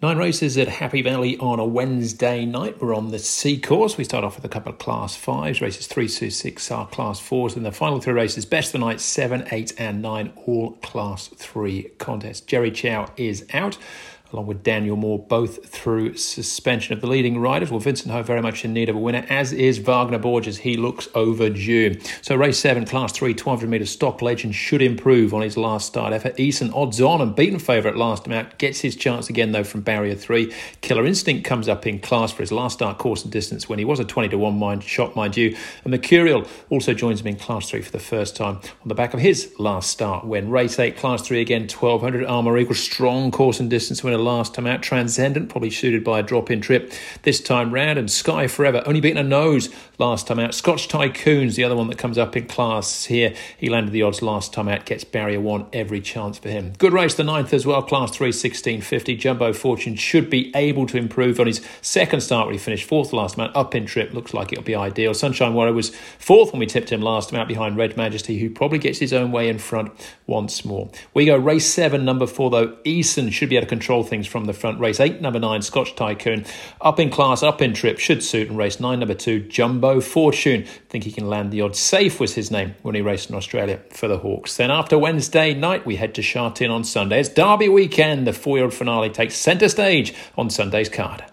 Nine races at Happy Valley on a Wednesday night. We're on the C course. We start off with a couple of Class 5s. Races 3 to 6 are Class 4s. And the final three races, best of the night, 7, 8 and 9, all Class 3 contests. Jerry Chau is out along with Daniel Moore, both through suspension of the leading riders. Well, Vincent Ho very much in need of a winner, as is Wagner Borges. He looks overdue. So, race seven, class three, 1200 metre stock legend should improve on his last start effort. Eason, odds on and beaten favourite last time out, gets his chance again though from barrier three. Killer Instinct comes up in class for his last start course and distance when he was a 20 to 1 mind shot, mind you. And Mercurial also joins him in class three for the first time on the back of his last start when race eight, class three again, 1200 Armour Eagle, strong course and distance winner last time out. Transcendent, probably suited by a drop in trip this time round. And Sky Forever, only beaten a nose last time out. Scotch Tycoon's the other one that comes up in class here. He landed the odds last time out, gets barrier one, every chance for him. Good race, the ninth as well, class three, 1650. Jumbo Fortune should be able to improve on his second start where he finished fourth last time out. Up in trip, looks like it'll be ideal. Sunshine Warrior was fourth when we tipped him last time out behind Red Majesty, who probably gets his own way in front once more. We go race seven, number four though. Eason should be able to control things from the front. Race eight, number nine, Scotch Tycoon. Up in class, up in trip, should suit. And race nine, number two, Jumbo Fortune. think he can land the odds. Safe was his name when he raced in Australia for the Hawkes. Then after Wednesday night, we head to Sha Tin on Sunday. It's Derby weekend. The four year old finale takes centre stage on Sunday's card.